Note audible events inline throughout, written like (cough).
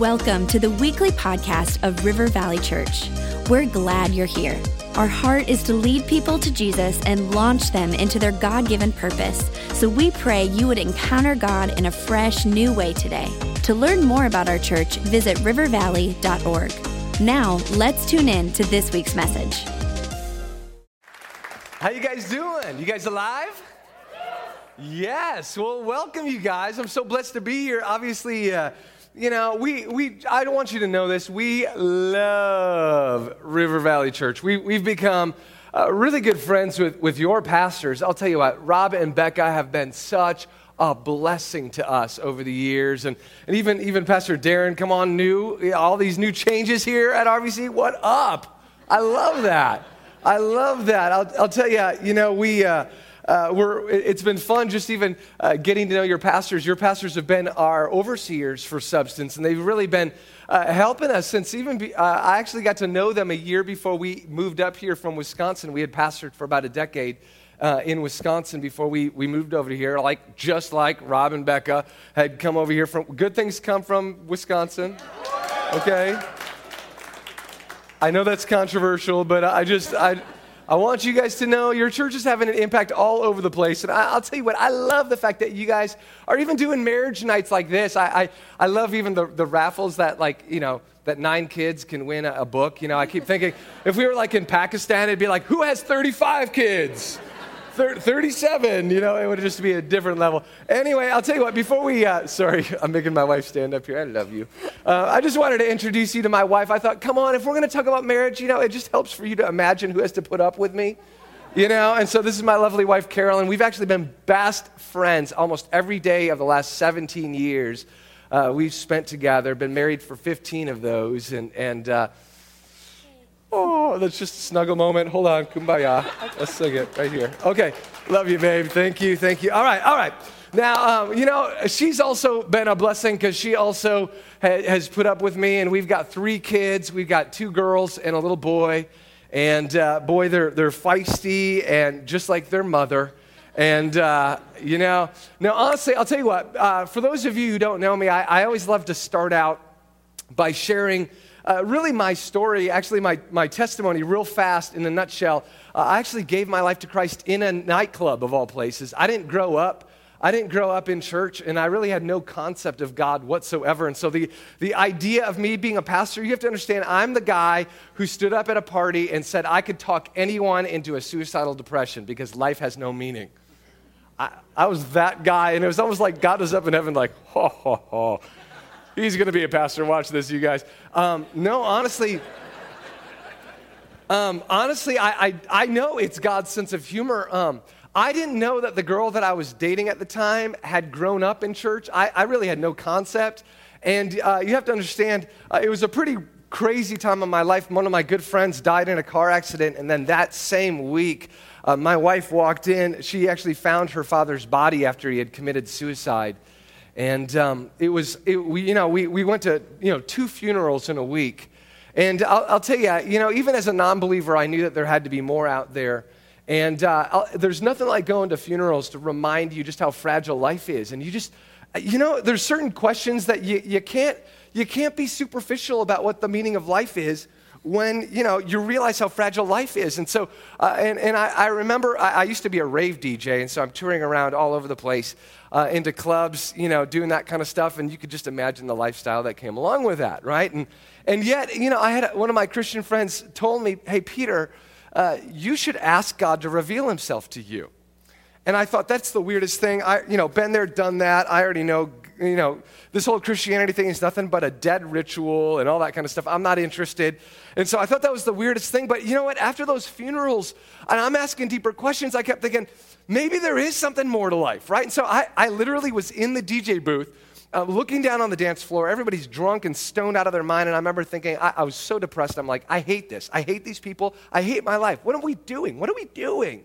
Welcome to the weekly podcast of River Valley Church. We're glad you're here. Our heart is to lead people to Jesus and launch them into their God given purpose. So we pray you would encounter God in a fresh, new way today. To learn more about our church, visit rivervalley.org. Now, let's tune in to this week's message. How you guys doing? You guys alive? Yes. Well, welcome you guys. I'm so blessed to be here. Obviously, uh, you know, we, we, I want you to know this. We love River Valley Church. We, we've become uh, really good friends with, with your pastors. I'll tell you what, Rob and Becca have been such a blessing to us over the years. And, and even, even Pastor Darren, come on, new, all these new changes here at RVC. What up? I love that. I love that. I'll, I'll tell you, you know, we, uh, uh, we're, it's been fun just even uh, getting to know your pastors. Your pastors have been our overseers for substance, and they've really been uh, helping us since even be, uh, I actually got to know them a year before we moved up here from Wisconsin. We had pastored for about a decade. Uh, in Wisconsin before we, we moved over here, like just like Rob and Becca had come over here from good things come from Wisconsin. Okay. I know that's controversial, but I just I I want you guys to know your church is having an impact all over the place. And I, will tell you what, I love the fact that you guys are even doing marriage nights like this. I, I, I love even the, the raffles that, like, you know, that nine kids can win a, a book. You know, I keep thinking if we were like in Pakistan, it'd be like, who has 35 kids? 37, you know, it would just be a different level. Anyway, I'll tell you what, before we, uh, (laughs) sorry, I'm making my wife stand up here. I love you. Uh, I just wanted to introduce you to my wife. I thought, come on, if we're going to talk about marriage, you know, it just helps for you to imagine who has to put up with me. You know, and so this is my lovely wife, Carolyn. We've actually been best friends almost every day of the last 17 years. Uh, we've spent together, been married for 15 of those, and, and uh, Oh, that's just a snuggle moment. Hold on, kumbaya. Let's sing it right here. Okay, love you, babe. Thank you, thank you. All right, all right. Now, um, you know, she's also been a blessing because she also ha- has put up with me, and we've got three kids. We've got two girls and a little boy. And uh, boy, they're, they're feisty and just like their mother. And, uh, you know, now honestly, I'll tell you what, uh, for those of you who don't know me, I, I always love to start out by sharing uh, really my story, actually my, my testimony, real fast in a nutshell. Uh, I actually gave my life to Christ in a nightclub of all places. I didn't grow up. I didn't grow up in church, and I really had no concept of God whatsoever. And so, the, the idea of me being a pastor, you have to understand, I'm the guy who stood up at a party and said I could talk anyone into a suicidal depression because life has no meaning. I, I was that guy, and it was almost like God was up in heaven, like, ho, ho, ho. He's going to be a pastor. Watch this, you guys. Um, no, honestly, um, honestly, I, I, I, know it's God's sense of humor. Um, I didn't know that the girl that I was dating at the time had grown up in church. I, I really had no concept. And uh, you have to understand, uh, it was a pretty crazy time in my life. One of my good friends died in a car accident, and then that same week, uh, my wife walked in. She actually found her father's body after he had committed suicide. And um, it was, it, we, you know, we, we went to, you know, two funerals in a week. And I'll, I'll tell you, you know, even as a non believer, I knew that there had to be more out there. And uh, there's nothing like going to funerals to remind you just how fragile life is. And you just, you know, there's certain questions that you, you, can't, you can't be superficial about what the meaning of life is when you know you realize how fragile life is. And so uh, and, and I, I remember I, I, used to be a rave dj and so i'm touring around all over the place uh, into clubs you know doing that kind of stuff. And you could just imagine the lifestyle that came along with that right? And and yet you know i had one of my christian friends told me hey peter uh, you should ask god to reveal himself to you. And i thought that's the weirdest thing. I you know been there done that. I already know you know, this whole Christianity thing is nothing but a dead ritual and all that kind of stuff. I'm not interested. And so I thought that was the weirdest thing. But you know what? After those funerals, and I'm asking deeper questions, I kept thinking, maybe there is something more to life, right? And so I, I literally was in the DJ booth. Uh, looking down on the dance floor, everybody's drunk and stoned out of their mind. And I remember thinking, I, I was so depressed. I'm like, I hate this. I hate these people. I hate my life. What are we doing? What are we doing?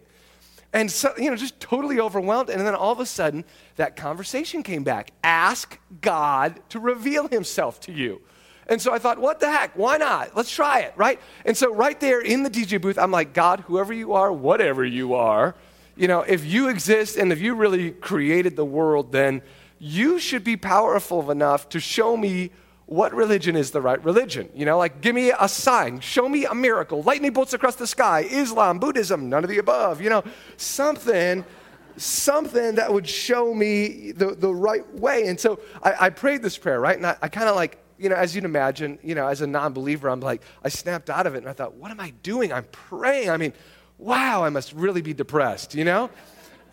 And so, you know, just totally overwhelmed. And then all of a sudden, that conversation came back. Ask God to reveal himself to you. And so I thought, what the heck? Why not? Let's try it, right? And so right there in the DJ booth, I'm like, God, whoever you are, whatever you are, you know, if you exist and if you really created the world, then you should be powerful enough to show me what religion is the right religion? You know, like give me a sign, show me a miracle, lightning bolts across the sky, Islam, Buddhism, none of the above, you know, something something that would show me the, the right way. And so I, I prayed this prayer, right? And I, I kind of like, you know, as you'd imagine, you know, as a non believer, I'm like, I snapped out of it and I thought, what am I doing? I'm praying. I mean, wow, I must really be depressed, you know?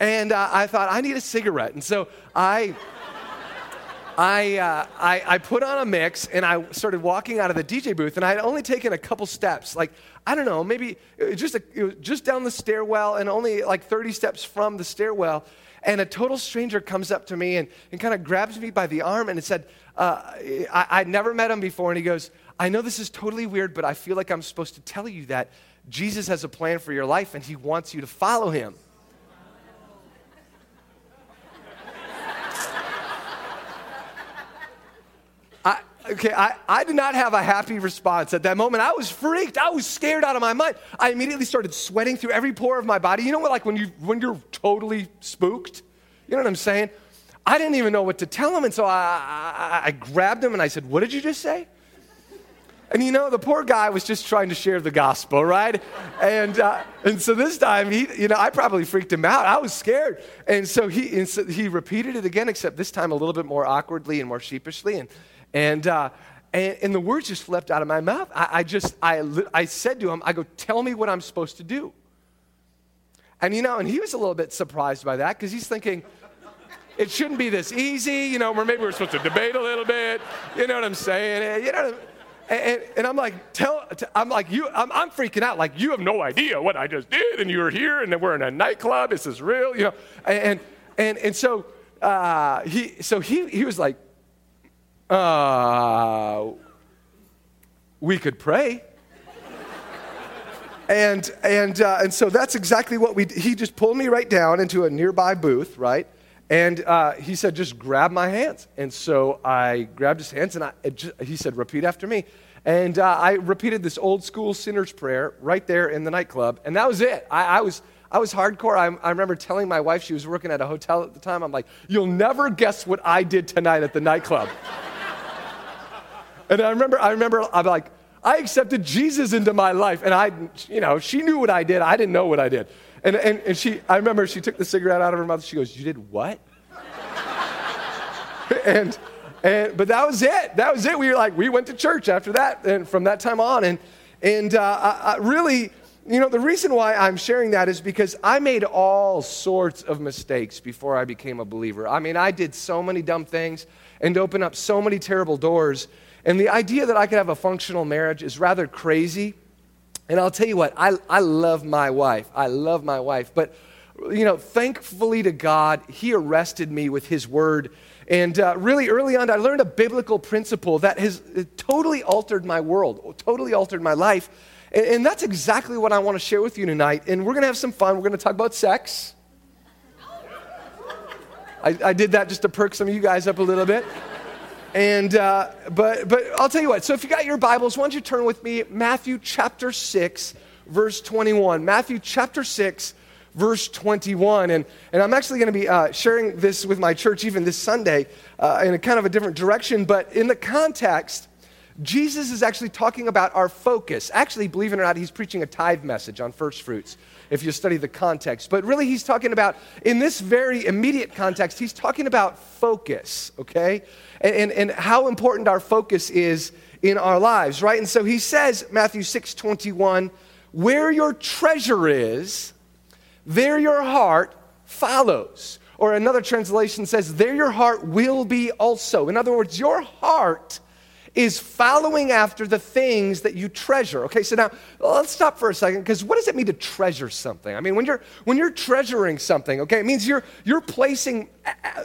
And uh, I thought, I need a cigarette. And so I. I, uh, I, I, put on a mix and I started walking out of the DJ booth, and I had only taken a couple steps. Like, I don't know, maybe just, a, just down the stairwell and only like 30 steps from the stairwell. And a total stranger comes up to me and, and kind of grabs me by the arm and said, uh, I, I'd never met him before. And he goes, I know this is totally weird, but I feel like I'm supposed to tell you that Jesus has a plan for your life and he wants you to follow him. I, okay, I, I did not have a happy response at that moment. I was freaked. I was scared out of my mind. I immediately started sweating through every pore of my body. You know what, like when, you, when you're totally spooked? You know what I'm saying? I didn't even know what to tell him. And so I, I, I grabbed him and I said, What did you just say? And you know, the poor guy was just trying to share the gospel, right? And, uh, and so this time, he, you know, I probably freaked him out. I was scared. And so he, and so he repeated it again, except this time a little bit more awkwardly and more sheepishly. And, and, uh, and, and, the words just left out of my mouth. I, I just, I, I said to him, I go, tell me what I'm supposed to do. And you know, and he was a little bit surprised by that because he's thinking, it shouldn't be this easy, you know, or maybe we're supposed to debate a little bit. You know what I'm saying? You know, and, and, I'm like, tell, I'm like, you, I'm, I'm, freaking out. Like, you have no idea what I just did, and you're here, and we're in a nightclub. This is real, you know. And and and so uh, he, so he, he was like, uh, we could pray. and, and, uh, and so that's exactly what we, he just pulled me right down into a nearby booth, right? And uh, he said, just grab my hands. And so I grabbed his hands and I, just, he said, repeat after me. And uh, I repeated this old school sinner's prayer right there in the nightclub. And that was it. I, I was, I was hardcore. I, I, remember telling my wife, she was working at a hotel at the time, I'm like, you'll never guess what I did tonight at the nightclub. And I remember, I remember, I'm like, I accepted Jesus into my life. And I, you know, she knew what I did. I didn't know what I did. And, and, and she, I remember she took the cigarette out of her mouth. She goes, You did what? (laughs) and, and, but that was it. That was it. We were like, we went to church after that. And from that time on. And, and uh, I, I really, you know, the reason why I'm sharing that is because I made all sorts of mistakes before I became a believer. I mean, I did so many dumb things and opened up so many terrible doors. And the idea that I could have a functional marriage is rather crazy. And I'll tell you what, I, I love my wife. I love my wife. But, you know, thankfully to God, He arrested me with His word. And uh, really early on, I learned a biblical principle that has totally altered my world, totally altered my life. And, and that's exactly what I want to share with you tonight. And we're going to have some fun. We're going to talk about sex. I, I did that just to perk some of you guys up a little bit. And, uh, but, but I'll tell you what. So if you got your Bibles, why don't you turn with me, Matthew chapter 6, verse 21. Matthew chapter 6, verse 21. And, and I'm actually going to be uh, sharing this with my church even this Sunday uh, in a kind of a different direction. But in the context, Jesus is actually talking about our focus. Actually, believe it or not, he's preaching a tithe message on first fruits if you study the context. But really, he's talking about, in this very immediate context, he's talking about focus, okay? And, and, and how important our focus is in our lives, right? And so he says, Matthew 6 21, where your treasure is, there your heart follows. Or another translation says, there your heart will be also. In other words, your heart is following after the things that you treasure. Okay, so now let's stop for a second because what does it mean to treasure something? I mean, when you're when you're treasuring something, okay, it means you're you're placing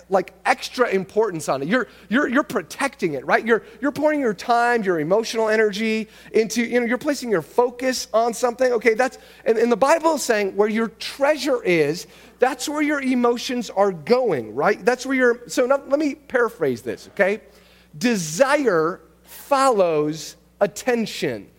like extra importance on it. You're you're you're protecting it, right? You're you're pouring your time, your emotional energy into you know you're placing your focus on something. Okay, that's and, and the Bible is saying where your treasure is, that's where your emotions are going, right? That's where your so now, let me paraphrase this, okay? Desire follows attention.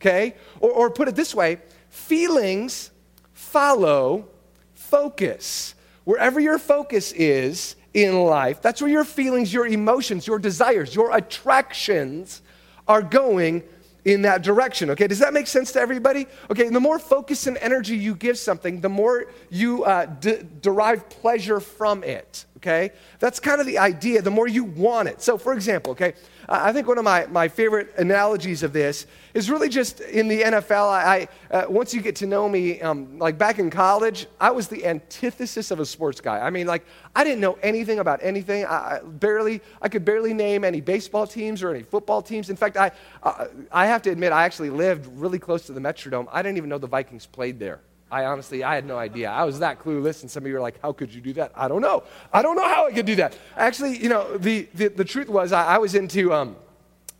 Okay? Or, or put it this way feelings follow focus. Wherever your focus is, in life. That's where your feelings, your emotions, your desires, your attractions are going in that direction. Okay, does that make sense to everybody? Okay, the more focus and energy you give something, the more you uh, d- derive pleasure from it. Okay, that's kind of the idea. The more you want it. So, for example, okay, I think one of my, my favorite analogies of this is really just in the NFL. I, I uh, once you get to know me, um, like back in college, I was the antithesis of a sports guy. I mean, like I didn't know anything about anything. I, I barely, I could barely name any baseball teams or any football teams. In fact, I, uh, I have to admit, I actually lived really close to the Metrodome. I didn't even know the Vikings played there. I honestly, I had no idea. I was that clueless, and some of you are like, how could you do that? I don't know. I don't know how I could do that. Actually, you know, the, the, the truth was I, I was into, um,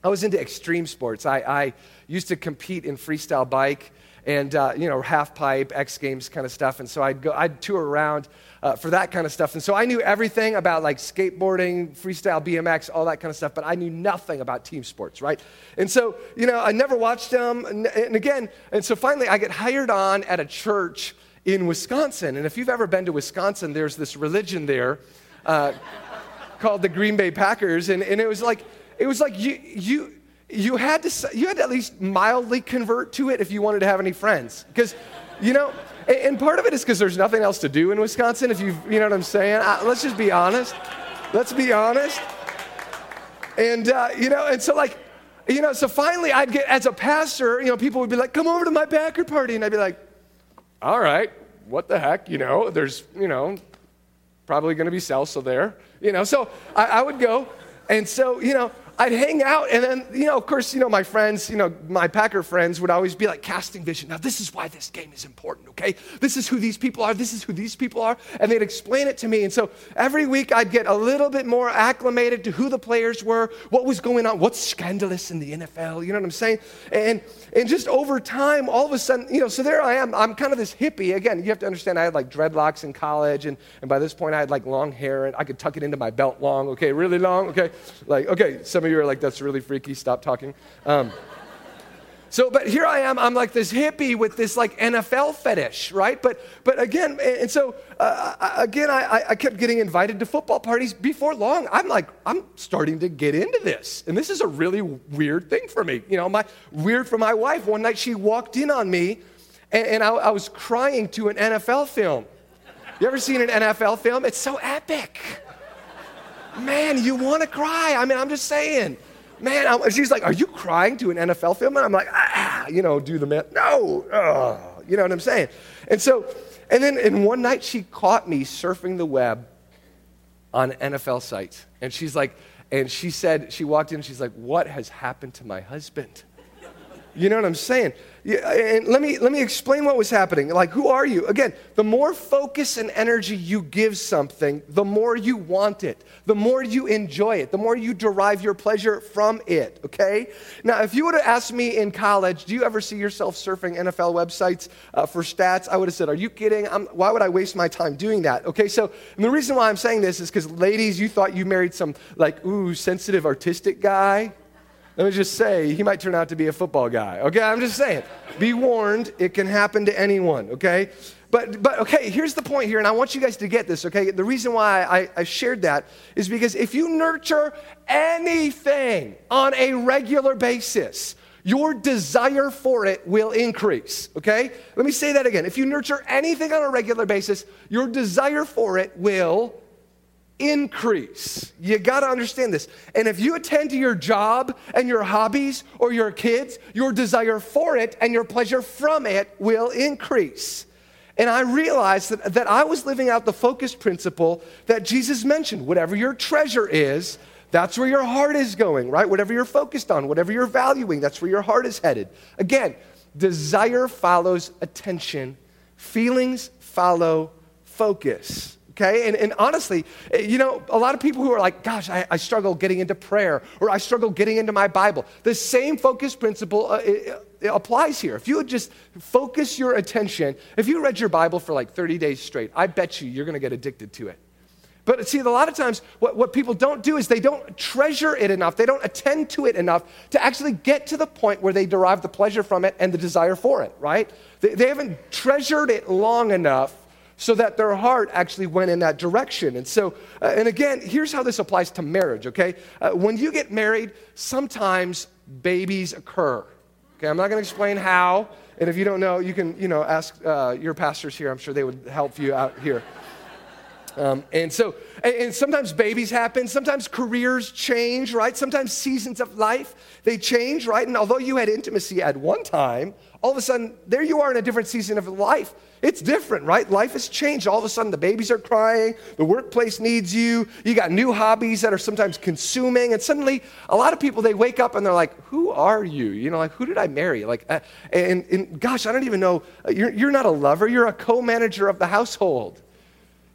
I was into extreme sports. I, I used to compete in freestyle bike and, uh, you know, half pipe, X Games kind of stuff. And so I'd go, I'd tour around uh, for that kind of stuff. And so I knew everything about like skateboarding, freestyle BMX, all that kind of stuff, but I knew nothing about team sports, right? And so, you know, I never watched them. And, and again, and so finally I get hired on at a church in Wisconsin. And if you've ever been to Wisconsin, there's this religion there uh, (laughs) called the Green Bay Packers. And, and it was like, it was like you, you, you, had to, you had to at least mildly convert to it if you wanted to have any friends. Because, you know, and part of it is because there's nothing else to do in Wisconsin, if you you know what I'm saying. I, let's just be honest. Let's be honest. And, uh, you know, and so like, you know, so finally I'd get, as a pastor, you know, people would be like, come over to my Packer party. And I'd be like, all right, what the heck, you know, there's, you know, probably going to be salsa there, you know. So I, I would go. And so, you know, I'd hang out, and then, you know, of course, you know, my friends, you know, my Packer friends would always be like casting vision. Now, this is why this game is important, okay? This is who these people are. This is who these people are. And they'd explain it to me. And so every week I'd get a little bit more acclimated to who the players were, what was going on, what's scandalous in the NFL, you know what I'm saying? And, and just over time, all of a sudden, you know, so there I am. I'm kind of this hippie. Again, you have to understand I had like dreadlocks in college, and, and by this point I had like long hair, and I could tuck it into my belt long, okay, really long, okay? Like, okay, some of you are like, that's really freaky, stop talking. Um, so, but here I am, I'm like this hippie with this like NFL fetish, right? But, but again, and so uh, again, I, I kept getting invited to football parties. Before long, I'm like, I'm starting to get into this. And this is a really weird thing for me. You know, my, weird for my wife. One night she walked in on me and, and I, I was crying to an NFL film. You ever seen an NFL film? It's so epic. Man, you want to cry. I mean, I'm just saying man, I'm, she's like, are you crying to an NFL film? And I'm like, ah, you know, do the man. No, oh, you know what I'm saying? And so, and then in one night she caught me surfing the web on NFL sites. And she's like, and she said, she walked in, she's like, what has happened to my husband? You know what I'm saying? and let me, let me explain what was happening. Like, who are you? Again, the more focus and energy you give something, the more you want it, the more you enjoy it, the more you derive your pleasure from it, okay? Now, if you would have asked me in college, do you ever see yourself surfing NFL websites uh, for stats? I would have said, are you kidding? I'm, why would I waste my time doing that? Okay, so and the reason why I'm saying this is because, ladies, you thought you married some, like, ooh, sensitive, artistic guy. Let me just say, he might turn out to be a football guy. Okay, I'm just saying. Be warned, it can happen to anyone, okay? But, but okay, here's the point here, and I want you guys to get this, okay? The reason why I, I shared that is because if you nurture anything on a regular basis, your desire for it will increase, okay? Let me say that again. If you nurture anything on a regular basis, your desire for it will increase. You got to understand this. And if you attend to your job and your hobbies or your kids, your desire for it and your pleasure from it will increase. And I realized that, that I was living out the focus principle that Jesus mentioned. Whatever your treasure is, that's where your heart is going, right? Whatever you're focused on, whatever you're valuing, that's where your heart is headed. Again, desire follows attention, feelings follow focus okay? And, and honestly, you know, a lot of people who are like, gosh, I, I struggle getting into prayer or I struggle getting into my Bible. The same focus principle uh, applies here. If you would just focus your attention, if you read your Bible for like 30 days straight, I bet you you're going to get addicted to it. But see, a lot of times, what, what people don't do is they don't treasure it enough, they don't attend to it enough to actually get to the point where they derive the pleasure from it and the desire for it, right? They, they haven't treasured it long enough so that their heart actually went in that direction. And so, uh, and again, here's how this applies to marriage, okay? Uh, when you get married, sometimes babies occur. Okay, I'm not to explain how. And if you don't know, you can, you know, ask uh, your pastors here. I'm sure they would help you out here. Um, and so, and, and, sometimes babies happen. Sometimes careers change, right? Sometimes seasons of life, they change, right? And although you had intimacy at one time, all of a sudden, there you are in a different season of life. It's different, right? Life has changed. All of a sudden, the babies are crying, the workplace needs you, you got new hobbies that are sometimes consuming, and suddenly, a lot of people, they wake up and they're like, Who are you? You know, like, who did I marry? Like, uh, and, and gosh, I don't even know. Uh, you're, you're not a lover, you're a co manager of the household.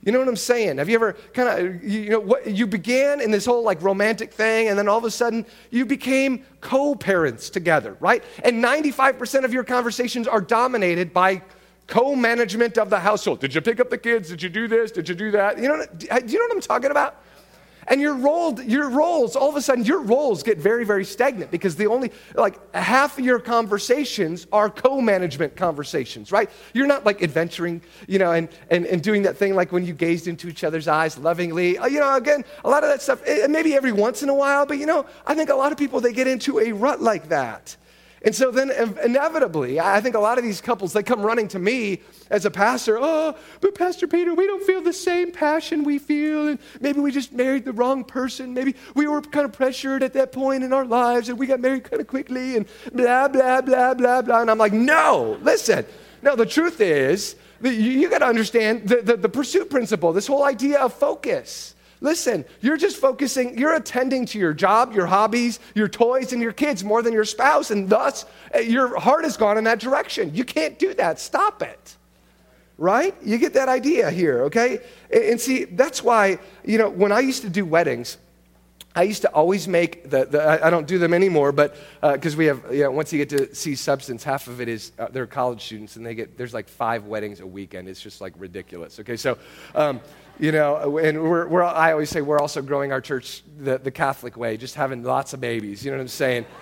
You know what I'm saying? Have you ever kind of, you know, what, you began in this whole like romantic thing, and then all of a sudden you became co parents together, right? And 95% of your conversations are dominated by co management of the household. Did you pick up the kids? Did you do this? Did you do that? You know, do you know what I'm talking about? And your role, your roles, all of a sudden, your roles get very, very stagnant because the only, like, half of your conversations are co management conversations, right? You're not like adventuring, you know, and, and, and doing that thing like when you gazed into each other's eyes lovingly. Uh, you know, again, a lot of that stuff, eh, maybe every once in a while, but you know, I think a lot of people, they get into a rut like that. And so then inevitably, I think a lot of these couples, they come running to me as a pastor. Oh, but Pastor Peter, we don't feel the same passion we feel. And maybe we just married the wrong person. Maybe we were kind of pressured at that point in our lives and we got married kind of quickly and blah, blah, blah, blah, blah. And I'm like, no, listen. No, the truth is, you, you got to understand the, the, the pursuit principle, this whole idea of focus. Listen, you're just focusing, you're attending to your job, your hobbies, your toys, and your kids more than your spouse, and thus eh, your heart has gone in that direction. You can't do that. Stop it. Right? You get that idea here, okay? And see, that's why, you know, when I used to do weddings, I used to always make the, the I don't do them anymore, but because uh, we have, you know, once you get to see substance, half of it is uh, they're college students and they get, there's like five weddings a weekend. It's just like ridiculous. Okay, so, um, you know, and we're, we're, I always say we're also growing our church the, the Catholic way, just having lots of babies. You know what I'm saying? (laughs)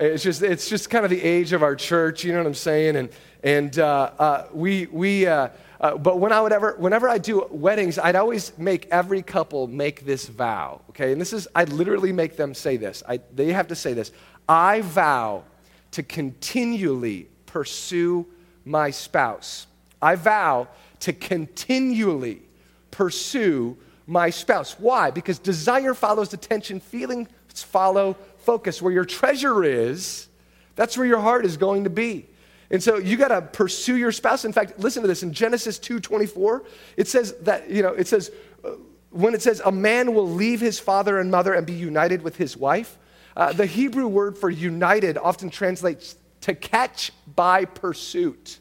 It's just, it's just kind of the age of our church. You know what I'm saying? And, and uh, uh, we, we uh, uh but when I would ever, whenever I do weddings, I'd always make every couple make this vow. Okay, and this is, I'd literally make them say this. I, they have to say this. I vow to continually pursue my spouse. I vow to continually pursue my spouse. Why? Because desire follows attention, feelings follow focus. Where your treasure is, that's where your heart is going to be. And so you got to pursue your spouse. In fact, listen to this in Genesis 2:24, it says that, you know, it says uh, when it says a man will leave his father and mother and be united with his wife, uh, the Hebrew word for united often translates to catch by pursuit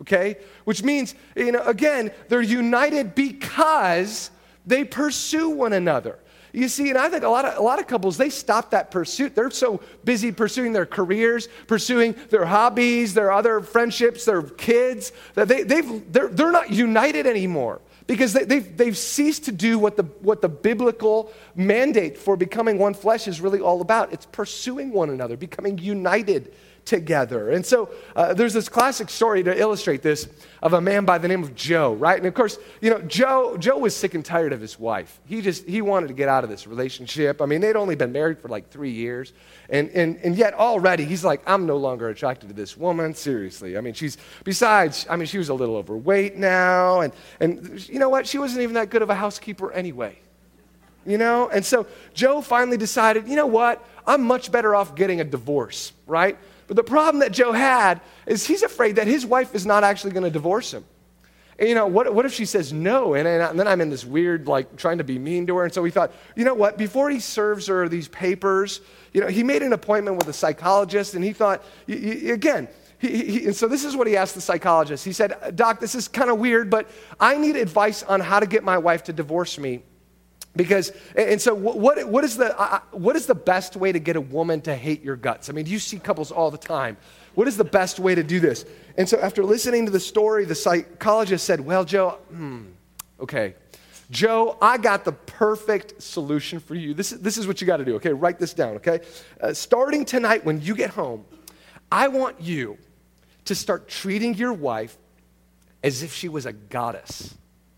okay? Which means, you know, again, they're united because they pursue one another. You see, and I think a lot of, a lot of couples, they stop that pursuit. They're so busy pursuing their careers, pursuing their hobbies, their other friendships, their kids, that they, they've, they're, they're not united anymore because they, they've, they've ceased to do what the, what the biblical mandate for becoming one flesh is really all about. It's pursuing one another, becoming united together. And so uh, there's this classic story to illustrate this of a man by the name of Joe, right? And of course, you know, Joe, Joe was sick and tired of his wife. He just, he wanted to get out of this relationship. I mean, they'd only been married for like three years. And, and, and yet already he's like, I'm no longer attracted to this woman. Seriously. I mean, she's, besides, I mean, she was a little overweight now. And, and you know what? She wasn't even that good of a housekeeper anyway. You know? And so Joe finally decided, you know what? I'm much better off getting a divorce, right? But the problem that Joe had is he's afraid that his wife is not actually going to divorce him. And, you know, what, what if she says no? And, and, then I'm in this weird, like, trying to be mean to her. And so he thought, you know what? Before he serves her these papers, you know, he made an appointment with a psychologist and he thought, again, he, he, and so this is what he asked the psychologist. He said, Doc, this is kind of weird, but I need advice on how to get my wife to divorce me because, and so what, what, is the, what is the best way to get a woman to hate your guts? I mean, you see couples all the time. What is the best way to do this? And so after listening to the story, the psychologist said, Well, Joe, hmm, okay. Joe, I got the perfect solution for you. This is, this is what you got to do, okay? Write this down, okay? Uh, starting tonight when you get home, I want you to start treating your wife as if she was a goddess.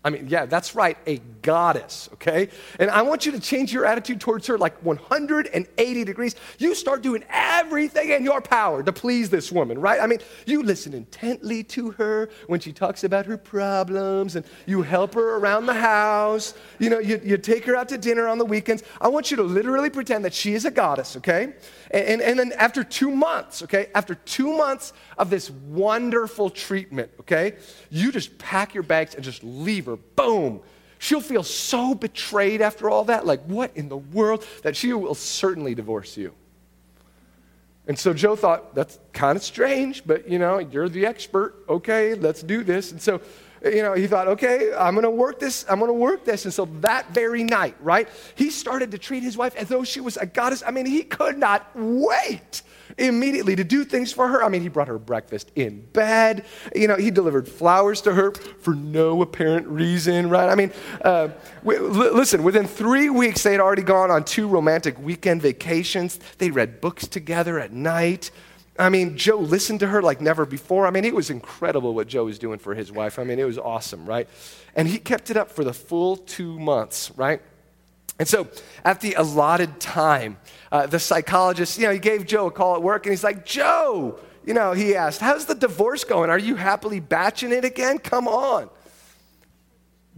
I mean, yeah, that's right, a goddess, okay? And I want you to change your attitude towards her like 180 degrees. You start doing everything in your power to please this woman, right? I mean, you listen intently to her when she talks about her problems and you help her around the house. You know, you, you take her out to dinner on the weekends. I want you to literally pretend that she is a goddess, okay? And, and, and then after two months, okay, after two months of this wonderful treatment, okay, you just pack your bags and just leave her. Boom. She'll feel so betrayed after all that. Like, what in the world? That she will certainly divorce you. And so Joe thought, that's kind of strange, but you know, you're the expert. Okay, let's do this. And so you know, he thought, okay, I'm to work this. I'm to work this. And so that very night, right, he started to treat his wife as though she was a goddess. I mean, he could not wait immediately to do things for her. I mean, he brought her breakfast in bed. You know, he delivered flowers to her for no apparent reason, right? I mean, uh, listen, within three weeks, they had already gone on two romantic weekend vacations. They read books together at night. I mean, Joe listened to her like never before. I mean, it was incredible what Joe was doing for his wife. I mean, it was awesome, right? And he kept it up for the full two months, right? And so at the allotted time, uh, the psychologist, you know, he gave Joe a call at work and he's like, Joe, you know, he asked, how's the divorce going? Are you happily batching it again? Come on.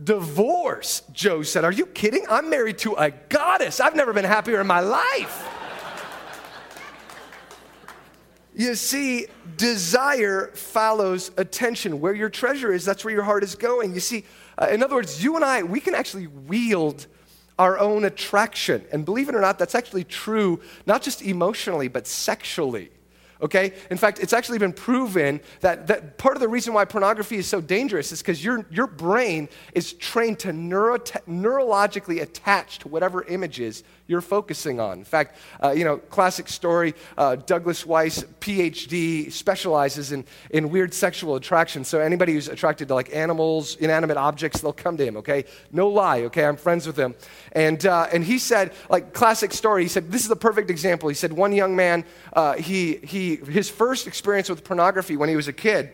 Divorce, Joe said. Are you kidding? I'm married to a goddess. I've never been happier in my life. You see, desire follows attention. Where your treasure is, that's where your heart is going. You see, uh, in other words, you and I, we can actually wield our own attraction. And believe it or not, that's actually true, not just emotionally, but sexually okay? In fact, it's actually been proven that, that part of the reason why pornography is so dangerous is because your, your brain is trained to neuro, neurologically attach to whatever images you're focusing on. In fact, uh, you know, classic story uh, Douglas Weiss, PhD, specializes in, in weird sexual attraction. So anybody who's attracted to like animals, inanimate objects, they'll come to him, okay? No lie, okay? I'm friends with him. And, uh, and he said, like, classic story, he said, this is the perfect example. He said, one young man, uh, he, he, his first experience with pornography when he was a kid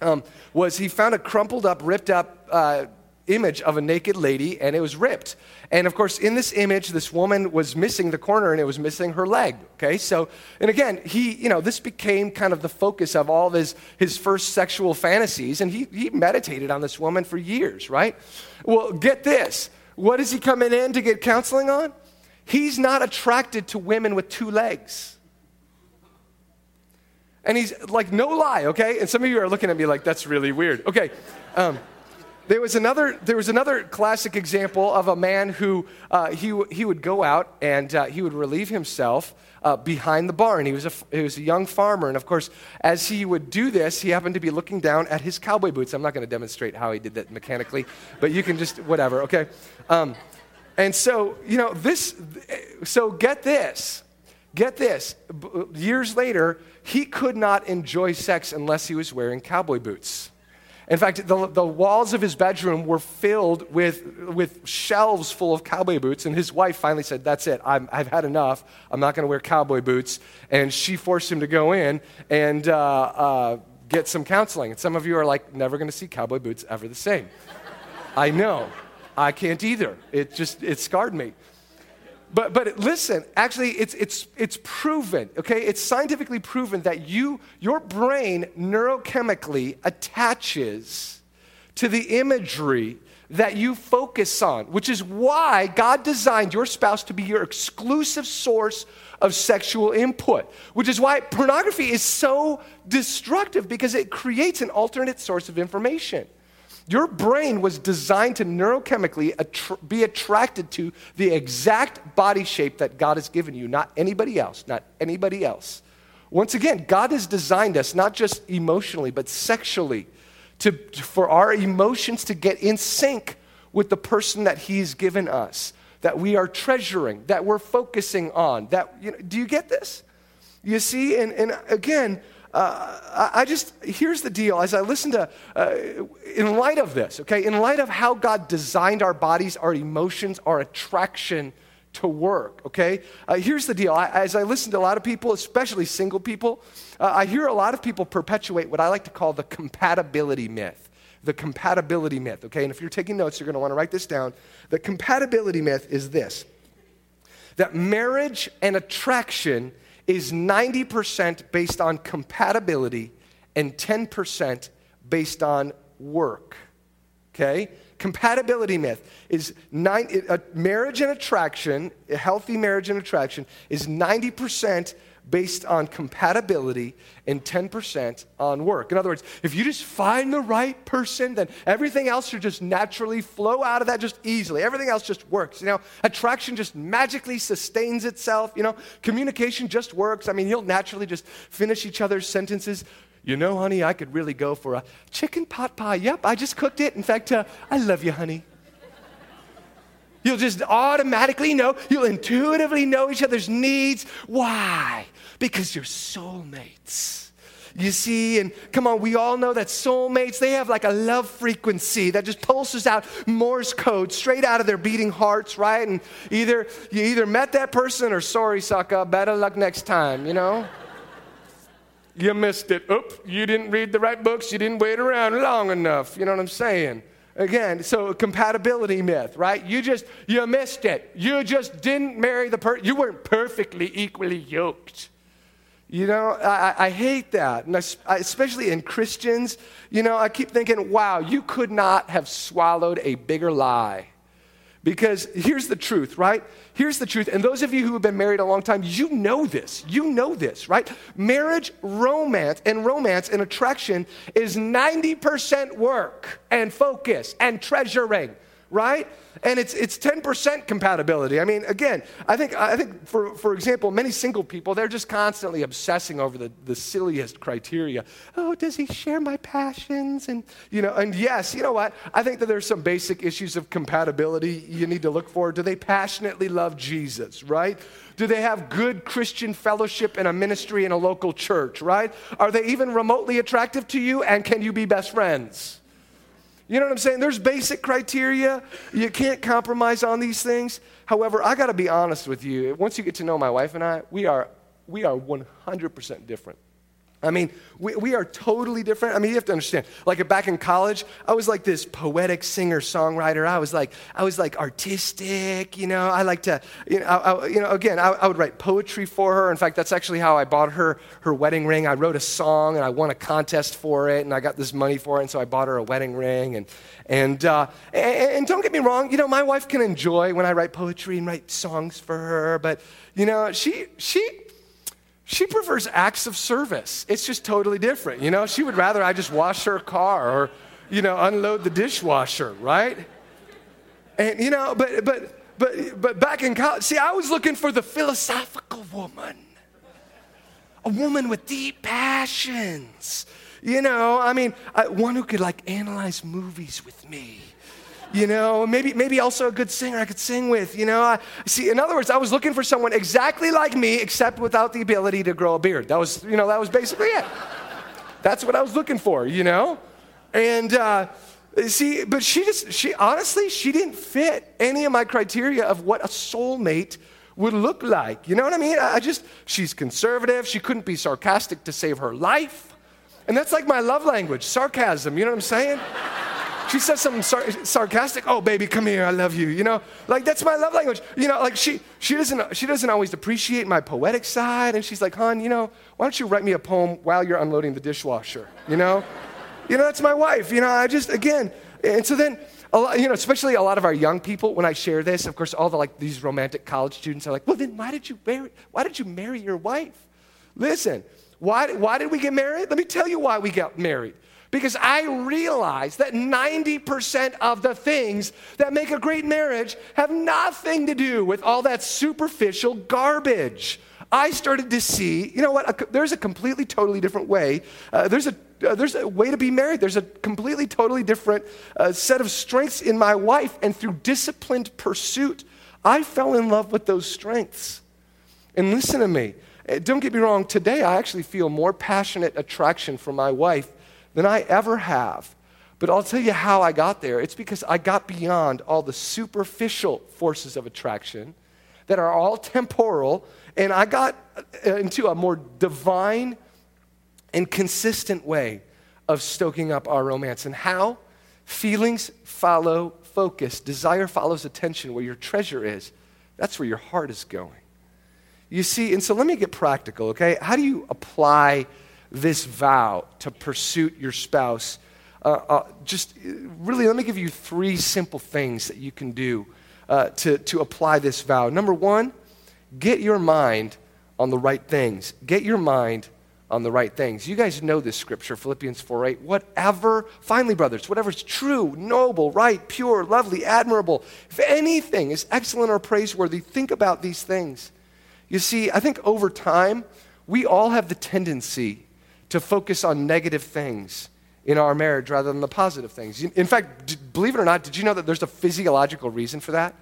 um, was he found a crumpled up, ripped up, uh, image of a naked lady and it was ripped. And of course, in this image, this woman was missing the corner and it was missing her leg. Okay, so, and again, he, you know, this became kind of the focus of all of his, his first sexual fantasies and he, he meditated on this woman for years, right? Well, get this. What is he coming in to get counseling on? He's not attracted to women with two legs. And he's like, no lie, okay? And some of you are looking at me like, that's really weird. Okay. Um, there was another, there was another classic example of a man who uh, he, he would go out and uh, he would relieve himself uh, behind the barn. He was, a, he was a young farmer. And of course, as he would do this, he happened to be looking down at his cowboy boots. I'm not going to demonstrate how he did that mechanically, but you can just, whatever, okay? Um, and so, you know, this, so get this. Get this. Years later, he could not enjoy sex unless he was wearing cowboy boots. In fact, the, the walls of his bedroom were filled with, with shelves full of cowboy boots, and his wife finally said, That's it, i have had enough. I'm not going to wear cowboy boots. And she forced him to go in and uh, uh, get some counseling. And some of you are like, Never going to see cowboy boots ever the same. I know. I can't either. It just, it scarred me. But, but listen, actually, it's, it's, it's proven, okay? It's scientifically proven that you, your brain neurochemically attaches to the imagery that you focus on, which is why God designed your spouse to be your exclusive source of sexual input, which is why pornography is so destructive because it creates an alternate source of information. Your brain was designed to neurochemically be attracted to the exact body shape that God has given you, not anybody else, not anybody else. Once again, God has designed us not just emotionally, but sexually to, for our emotions to get in sync with the person that He's given us, that we are treasuring, that we're focusing on. That, you know, do you get this? You see, and, and again, uh, I just, here's the deal. As I listen to, uh, in light of this, okay, in light of how God designed our bodies, our emotions, our attraction to work, okay, uh, here's the deal. I, as I listen to a lot of people, especially single people, uh, I hear a lot of people perpetuate what I like to call the compatibility myth the compatibility myth, okay? And if you're taking notes, you're want to write this down. The compatibility myth is this that marriage and attraction is 90% based on compatibility and 10% based on work. Okay? Compatibility myth is nine, a marriage and attraction, a healthy marriage and attraction, is 90% based on compatibility and 10% on work. In other words, if you just find the right person, then everything else should just naturally flow out of that just easily. Everything else just works. You know, attraction just magically sustains itself. You know, communication just works. I mean, you'll naturally just finish each other's sentences. You know, honey, I could really go for a chicken pot pie. Yep, I just cooked it. In fact, uh, I love you, honey. You'll just automatically know, you'll intuitively know each other's needs. Why? Because you're soulmates. You see, and come on, we all know that soulmates, they have like a love frequency that just pulses out Morse code straight out of their beating hearts, right? And either you either met that person or sorry, sucker, better luck next time, you know? you missed it. Oop, you didn't read the right books, you didn't wait around long enough. You know what I'm saying? Again, so compatibility myth, right? You just, you missed it. You just didn't marry the person. You weren't perfectly equally yoked. You know, I, I hate that. And I, especially in Christians, you know, I keep thinking, wow, you could not have swallowed a bigger lie. Because here's the truth, right? Here's the truth. And those of you who have been married a long time, you know this. You know this, right? Marriage, romance, and romance and attraction is 90% work and focus and treasuring, right? and it's, it's 10% compatibility. I mean, again, I think, I think for, for example, many single people, they're just constantly obsessing over the, the silliest criteria. Oh, does he share my passions? And, you know, and yes, you know what? I think that there's some basic issues of compatibility you need to look for. Do they passionately love Jesus, right? Do they have good Christian fellowship in a ministry in a local church, right? Are they even remotely attractive to you? And can you be best friends? You know what I'm saying? There's basic criteria. You can't compromise on these things. However, I got to be honest with you. Once you get to know my wife and I, we are, we are 100% different. I mean, we, we are totally different. I mean, you have to understand. Like back in college, I was like this poetic singer songwriter. I was like, I was like artistic. You know, I like to, you know, I, I, you know again, I, I, would write poetry for her. In fact, that's actually how I bought her her wedding ring. I wrote a song and I won a contest for it, and I got this money for it, and so I bought her a wedding ring. And and uh, and, and don't get me wrong, you know, my wife can enjoy when I write poetry and write songs for her, but you know, she she she prefers acts of service. It's just totally different. You know, she would rather I just wash her car or, you know, unload the dishwasher, right? And, you know, but, but, but, but back in college, see, I was looking for the philosophical woman, a woman with deep passions. You know, I mean, I, one who could like analyze movies with me you know maybe maybe also a good singer i could sing with you know. I, see in other words i was looking for someone exactly like me except without the ability to grow a beard. That was you know that was basically it. That's what i was looking for you know? And uh, see but she just she honestly she didn't fit any of my criteria of what a soulmate would look like you know what i mean? I just she's conservative she couldn't be sarcastic to save her life. And that's like my love language sarcasm you know what i'm saying she says something sar- sarcastic. Oh, baby, come here. I love you. You know, like that's my love language. You know, like she she doesn't she doesn't always appreciate my poetic side, and she's like, hon, you know, why don't you write me a poem while you're unloading the dishwasher? You know, (laughs) you know that's my wife. You know, I just again, and so then. A lot, you know, especially a lot of our young people, when I share this, of course, all the like these romantic college students are like, "Well, then why did you marry? Why did you marry your wife?" Listen, why, why did we get married? Let me tell you why we got married because I realize that 90% of the things that make a great marriage have nothing to do with all that superficial garbage. I started to see, you know what, a, there's a completely, totally different way. Uh, there's, a, uh, there's a way to be married. There's a completely, totally different uh, set of strengths in my wife. And through disciplined pursuit, I fell in love with those strengths. And listen to me. Uh, don't get me wrong, today I actually feel more passionate attraction for my wife than I ever have. But I'll tell you how I got there. It's because I got beyond all the superficial forces of attraction that are all temporal, and I got uh, into a more divine and consistent way of stoking up our romance. And how? Feelings follow focus, desire follows attention. Where your treasure is, that's where your heart is going. You see, and so let me get practical, okay? How do you apply this vow to pursue your spouse? Uh, uh, just really, let me give you three simple things that you can do uh, to, to apply this vow. Number one, get your mind on the right things. Get your mind on the right things. You guys know this scripture, Philippians 4 8. Whatever, finally, brothers, whatever is true, noble, right, pure, lovely, admirable, if anything is excellent or praiseworthy, think about these things. You see, I think over time, we all have the tendency to focus on negative things in our marriage rather than the positive things. In fact, believe it or not, did you know that there's a physiological reason for that?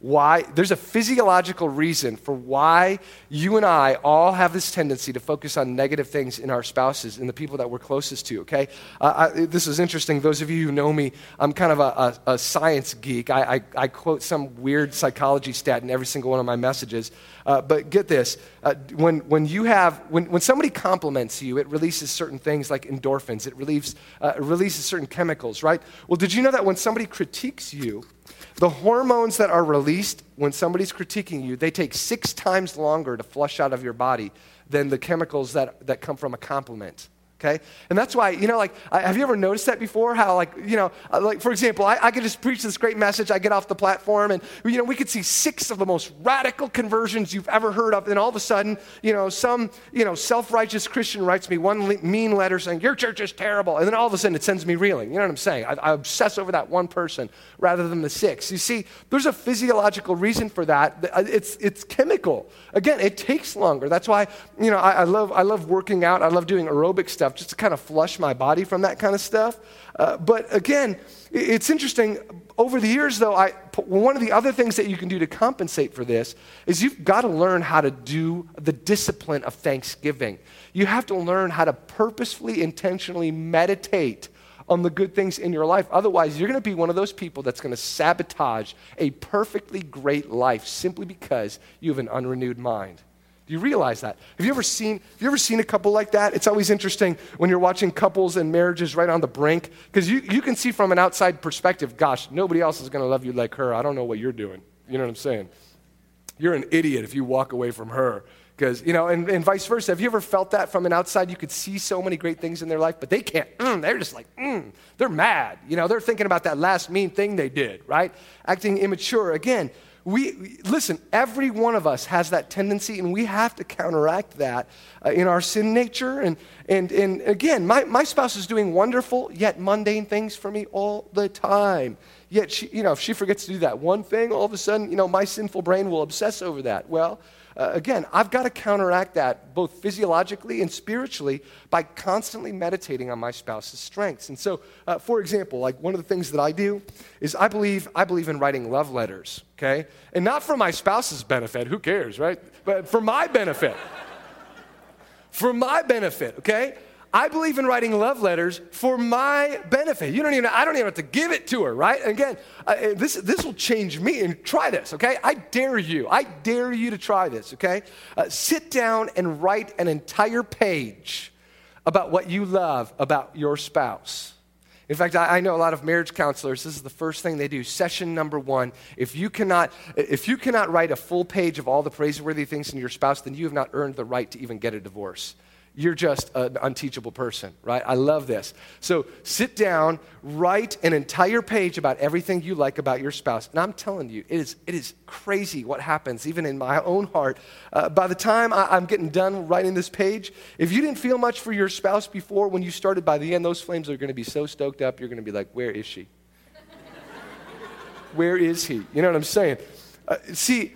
Why there's a physiological reason for why you and I all have this tendency to focus on negative things in our spouses and the people that we're closest to, okay? Uh, I, this is interesting. Those of you who know me, I'm kind of a, a, a science geek. I, I, I, quote some weird psychology stat in every single one of my messages. Uh, but get this uh, when, when you have, when, when somebody compliments you, it releases certain things like endorphins, it relieves, uh, it releases certain chemicals, right? Well, did you know that when somebody critiques you, the hormones that are released when somebody's critiquing you, they take six times longer to flush out of your body than the chemicals that, that come from a compliment okay? And that's why you know like have you ever noticed that before? How like you know uh, like for example I, I could just preach this great message i get off the platform and you know we could see six of the most radical conversions you've ever heard of and all of a sudden you know some you know self-righteous christian writes me one mean letter saying your church is terrible and then all of a sudden it sends me reeling you know what i'm saying? I, I obsess over that one person rather than the six. You see there's a physiological reason for that uh, it's it's chemical. Again it takes longer. That's why you know I, I love i love working out i love doing aerobic stuff stuff just to kind of flush my body from that kind of stuff. Uh, but again, it's interesting. Over the years, though, I, one of the other things that you can do to compensate for this is you've got to learn how to do the discipline of thanksgiving. You have to learn how to purposefully, intentionally meditate on the good things in your life. Otherwise, you're going to be one of those people that's going to sabotage a perfectly great life simply because you have an unrenewed mind. Do you realize that? Have you ever seen, have you ever seen a couple like that? It's always interesting when you're watching couples and marriages right on the brink, because you, you can see from an outside perspective, gosh, nobody else is to love you like her. I don't know what you're doing. You know what I'm saying? You're an idiot if you walk away from her. Because, you know, and, and vice versa. Have you ever felt that from an outside? You could see so many great things in their life, but they can't. Mm, they're just like, mm, they're mad. You know, they're thinking about that last mean thing they did, right? Acting immature. Again, we, listen, every one of us has that tendency, and we have to counteract that uh, in our sin nature. And, and, and again, my, my spouse is doing wonderful, yet mundane things for me all the time. Yet, she, you know, if she forgets to do that one thing, all of a sudden, you know, my sinful brain will obsess over that. Well, uh, again, I've got to counteract that both physiologically and spiritually by constantly meditating on my spouse's strengths. And so, uh, for example, like one of the things that I do is I believe, I believe in writing love letters, okay? And not for my spouse's benefit, who cares, right? But for my benefit. for my benefit, okay? I believe in writing love letters for my benefit. You don't even, I don't even have to give it to her, right? Again, uh, this, this will change me. And try this, okay? I dare you. I dare you to try this, okay? Uh, sit down and write an entire page about what you love about your spouse. In fact, I, I, know a lot of marriage counselors, this is the first thing they do. Session number one. If you cannot, if you cannot write a full page of all the praiseworthy things in your spouse, then you have not earned the right to even get a divorce you're just an unteachable person, right? I love this. So sit down, write an entire page about everything you like about your spouse. And I'm telling you, it is, it is crazy what happens, even in my own heart. Uh, by the time I, I'm getting done writing this page, if you didn't feel much for your spouse before when you started, by the end, those flames are going to be so stoked up, you're going to be like, where is she? where is he? You know what I'm saying? Uh, see,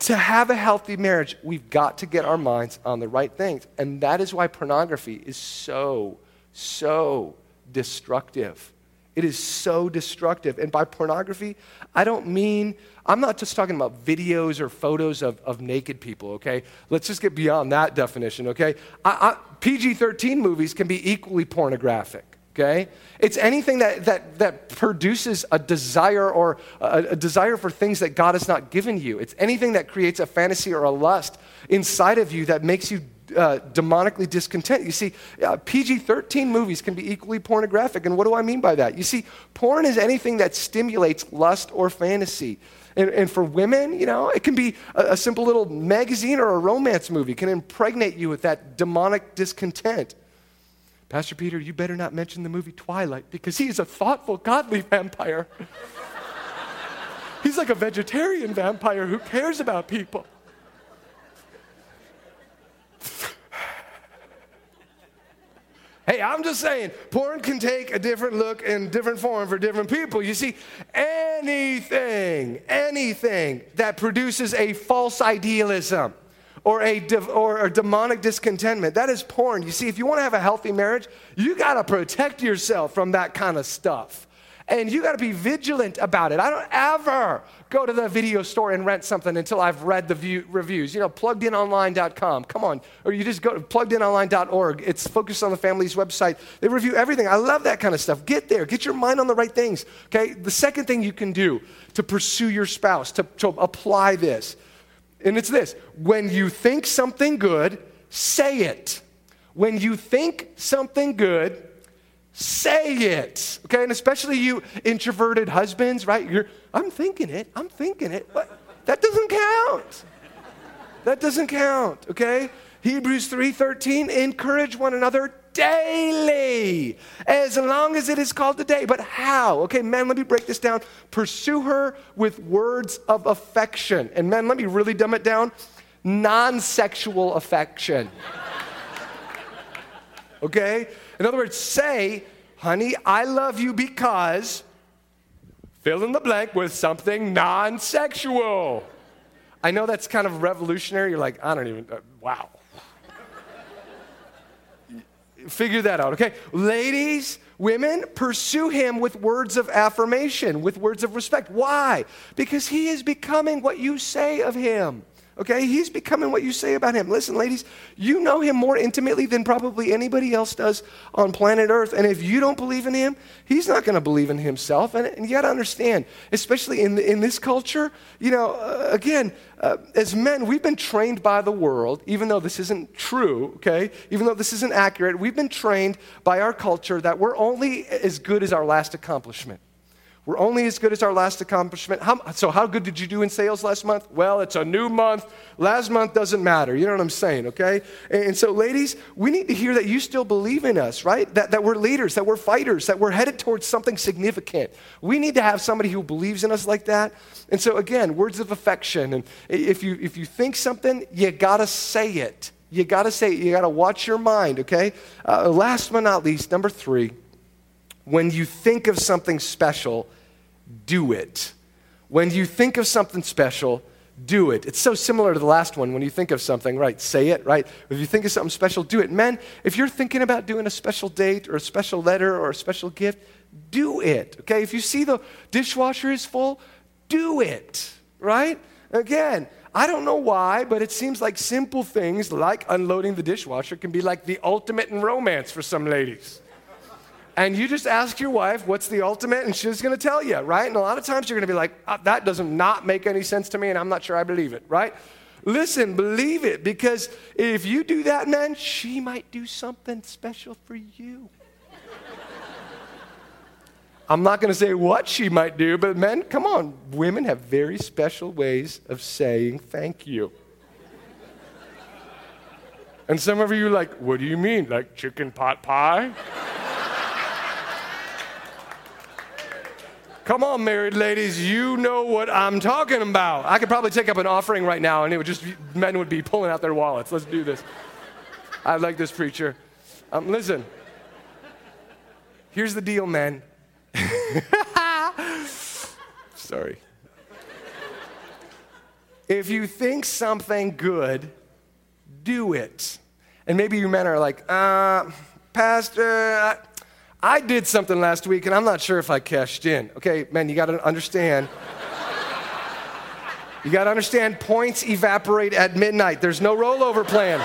to have a healthy marriage, we've got to get our minds on the right things. And that is why pornography is so, so destructive. It is so destructive. And by pornography, I don't mean, I'm not just talking about videos or photos of, of naked people, okay? Let's just get beyond that definition, okay? PG 13 movies can be equally pornographic okay? It's anything that, that, that produces a desire or a, a, desire for things that God has not given you. It's anything that creates a fantasy or a lust inside of you that makes you uh, demonically discontent. You see, uh, PG 13 movies can be equally pornographic. And what do I mean by that? You see, porn is anything that stimulates lust or fantasy. And, and for women, you know, it can be a, a simple little magazine or a romance movie can impregnate you with that demonic discontent. Pastor Peter, you better not mention the movie Twilight because he is a thoughtful, godly vampire. He's like a vegetarian vampire who cares about people. Hey, I'm just saying, porn can take a different look and different form for different people. You see, anything, anything that produces a false idealism or a, or a demonic discontentment, that is porn. You see, if you want to have a healthy marriage, you got to protect yourself from that kind of stuff. And you got to be vigilant about it. I don't ever go to the video store and rent something until I've read the view, reviews. You know, pluggedinonline.com. Come on. Or you just go to pluggedinonline.org. It's focused on the family's website. They review everything. I love that kind of stuff. Get there. Get your mind on the right things. Okay? The second thing you can do to pursue your spouse, to, to apply this, and it's this when you think something good, say it. When you think something good, say it. Okay, and especially you introverted husbands, right? You're, I'm thinking it, I'm thinking it. But that doesn't count. That doesn't count, okay? Hebrews 3:13, encourage one another daily, as long as it is called today. But how? Okay, men, let me break this down. Pursue her with words of affection. And men, let me really dumb it down. Non-sexual affection. (laughs) Okay? In other words, say, honey, I love you because fill in the blank with something non sexual. I know that's kind of revolutionary. You're like, I don't even, uh, wow. Figure that out, okay? Ladies, women, pursue him with words of affirmation, with words of respect. Why? Because he is becoming what you say of him. Okay, he's becoming what you say about him. Listen, ladies, you know him more intimately than probably anybody else does on planet Earth. And if you don't believe in him, he's not going to believe in himself. And, and you got to understand, especially in, in this culture, you know, uh, again, uh, as men, we've been trained by the world, even though this isn't true, okay? Even though this isn't accurate, we've been trained by our culture that we're only as good as our last accomplishment. We're only as good as our last accomplishment. How, so, how good did you do in sales last month? Well, it's a new month. Last month doesn't matter. You know what I'm saying, okay? And, and so, ladies, we need to hear that you still believe in us, right? That, that we're leaders, that we're fighters, that we're headed towards something significant. We need to have somebody who believes in us like that. And so, again, words of affection. And if you, if you think something, you gotta say it. You gotta say it. You gotta watch your mind, okay? Uh, last but not least, number three when you think of something special, do it. When you think of something special, do it. It's so similar to the last one. When you think of something, right, say it, right? If you think of something special, do it. Men, if you're thinking about doing a special date or a special letter or a special gift, do it, okay? If you see the dishwasher is full, do it, right? Again, I don't know why, but it seems like simple things like unloading the dishwasher can be like the ultimate in romance for some ladies and you just ask your wife what's the ultimate? And she's going to tell you right? And a lot of times you're going to be like oh, that does not not make any sense to me and i'm not sure i believe it right? Listen believe it because if you do that man she might do something special for you. I'm not going to say what she might do but men come on. Women have very special ways of saying thank you. And some of you are like what do you mean? Like chicken pot pie Come on, married ladies, you know what I'm talking about. I could probably take up an offering right now and it would just, men would be pulling out their wallets. Let's do this. I like this preacher. Um, listen, here's the deal, men. (laughs) Sorry. If you think something good, do it. And maybe you men are like, uh, Pastor, I, I did something last week and I'm not sure if I cashed in. Okay, man, you got to understand. You got to understand points evaporate at midnight. There's no rollover plan.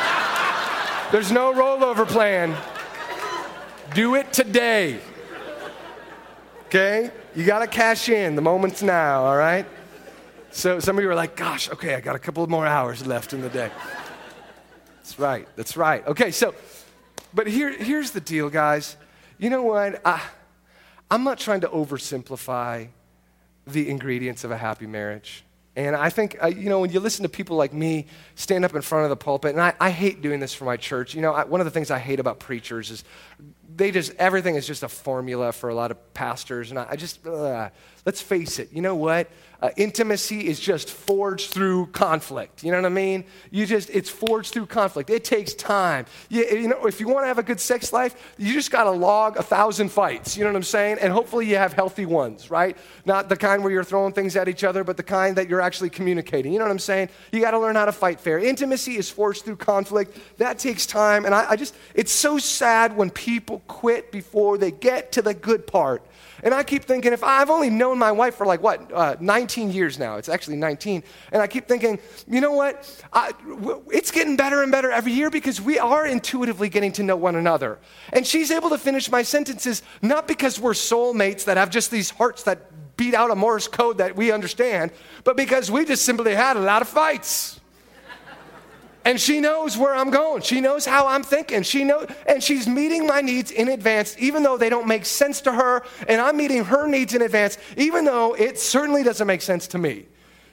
There's no rollover plan. Do it today. Okay? You got to cash in. The moment's now, all right? So some of you are like, gosh, okay, I got a couple more hours left in the day. That's right. That's right. Okay, so, but here, here's the deal, guys. You know what? I, I'm not trying to oversimplify the ingredients of a happy marriage. And I think, uh, you know, when you listen to people like me stand up in front of the pulpit, and I, I hate doing this for my church. You know, I, one of the things I hate about preachers is they just, everything is just a formula for a lot of pastors. And I, I just, let's face it, you know what? Uh, intimacy is just forged through conflict. You know what I mean? You just, it's forged through conflict. It takes time. You, you know, if you want to have a good sex life, you just got to log a thousand fights. You know what I'm saying? And hopefully you have healthy ones, right? Not the kind where you're throwing things at each other, but the kind that you're actually communicating. You know what I'm saying? You got to learn how to fight fair. Intimacy is forged through conflict. That takes time. And I, I just, it's so sad when people quit before they get to the good part. And I keep thinking, if I've only known my wife for like what, uh, 19 years now, it's actually 19. And I keep thinking, you know what? I, w- it's getting better and better every year because we are intuitively getting to know one another. And she's able to finish my sentences not because we're soulmates that have just these hearts that beat out a Morse code that we understand, but because we just simply had a lot of fights and she knows where I'm going. She knows how I'm thinking. She knows, and she's meeting my needs in advance, even though they don't make sense to her. And I'm meeting her needs in advance, even though it certainly doesn't make sense to me.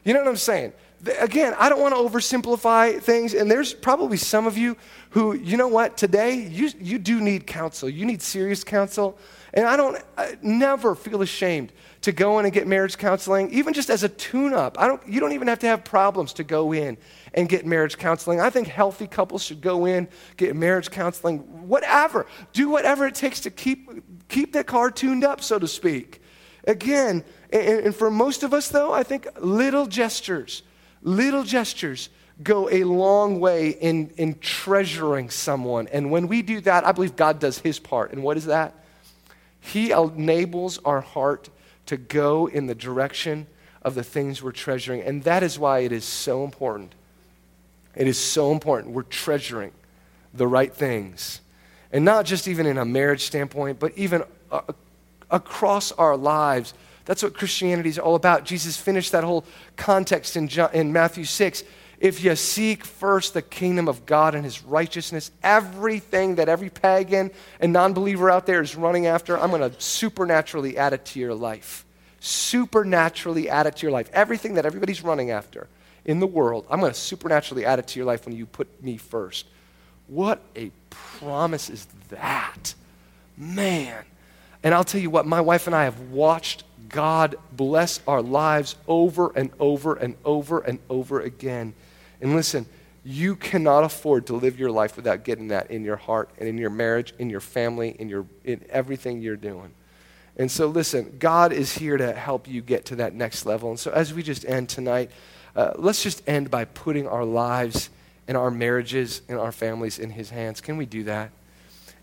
You know what I'm saying? Again, I don't want to oversimplify things, and there's probably some of you who, you know what, today you, you do need counsel. You need serious counsel. And I don't I never feel ashamed to go in and get marriage counseling, even just as a tune up. I don't, you don't even have to have problems to go in and get marriage counseling. I think healthy couples should go in, get marriage counseling, whatever. Do whatever it takes to keep, keep that car tuned up, so to speak. Again, and, and for most of us, though, I think little gestures, little gestures go a long way in, in treasuring someone. And when we do that, I believe God does his part. And what is that? He enables our heart to go in the direction of the things we're treasuring. And that is why it is so important. It is so important. We're treasuring the right things. And not just even in a marriage standpoint, but even uh, across our lives. That's what Christianity is all about. Jesus finished that whole context in, John, in Matthew 6. If you seek first the kingdom of God and his righteousness, everything that every pagan and non believer out there is running after, I'm going to supernaturally add it to your life supernaturally add it to your life. Everything that everybody's running after in the world, I'm going to supernaturally add it to your life when you put me first. What a promise is that? Man. And I'll tell you what, my wife and I have watched God bless our lives over and over and over and over again. And listen, you cannot afford to live your life without getting that in your heart and in your marriage, in your family, in, your, in everything you're doing. And so, listen, God is here to help you get to that next level. And so, as we just end tonight, uh, let's just end by putting our lives and our marriages and our families in His hands. Can we do that?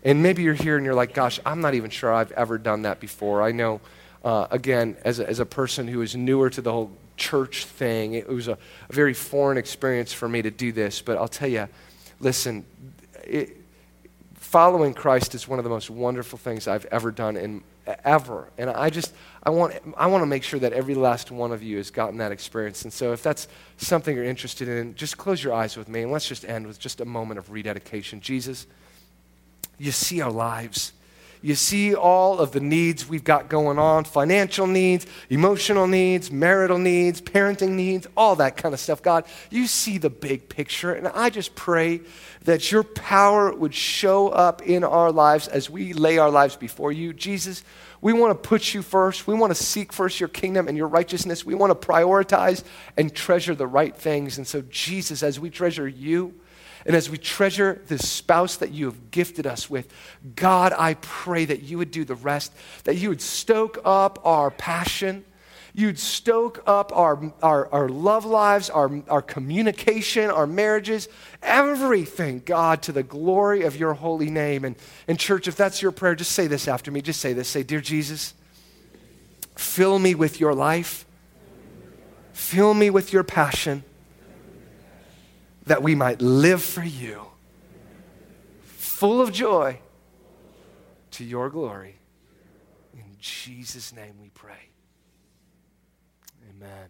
And maybe you're here and you're like, gosh, I'm not even sure I've ever done that before. I know, uh, again, as a, as a person who is newer to the whole church thing, it was a, a very foreign experience for me to do this. But I'll tell you, listen, it, following Christ is one of the most wonderful things I've ever done in ever. And I just, I want, I want to make sure that every last one of you has gotten that experience. And so if that's something you're interested in, just close your eyes with me and let's just end with just a moment of rededication. Jesus, you see our lives. You see all of the needs we've got going on financial needs, emotional needs, marital needs, parenting needs, all that kind of stuff. God, you see the big picture. And I just pray that your power would show up in our lives as we lay our lives before you. Jesus, we want to put you first. We want to seek first your kingdom and your righteousness. We want to prioritize and treasure the right things. And so, Jesus, as we treasure you, and as we treasure the spouse that you have gifted us with, God, I pray that you would do the rest, that you would stoke up our passion, you'd stoke up our, our, our love lives, our, our communication, our marriages, everything, God, to the glory of your holy name. And, and, church, if that's your prayer, just say this after me. Just say this. Say, Dear Jesus, fill me with your life, fill me with your passion that we might live for you, full of joy to your glory. In Jesus' name we pray. Amen.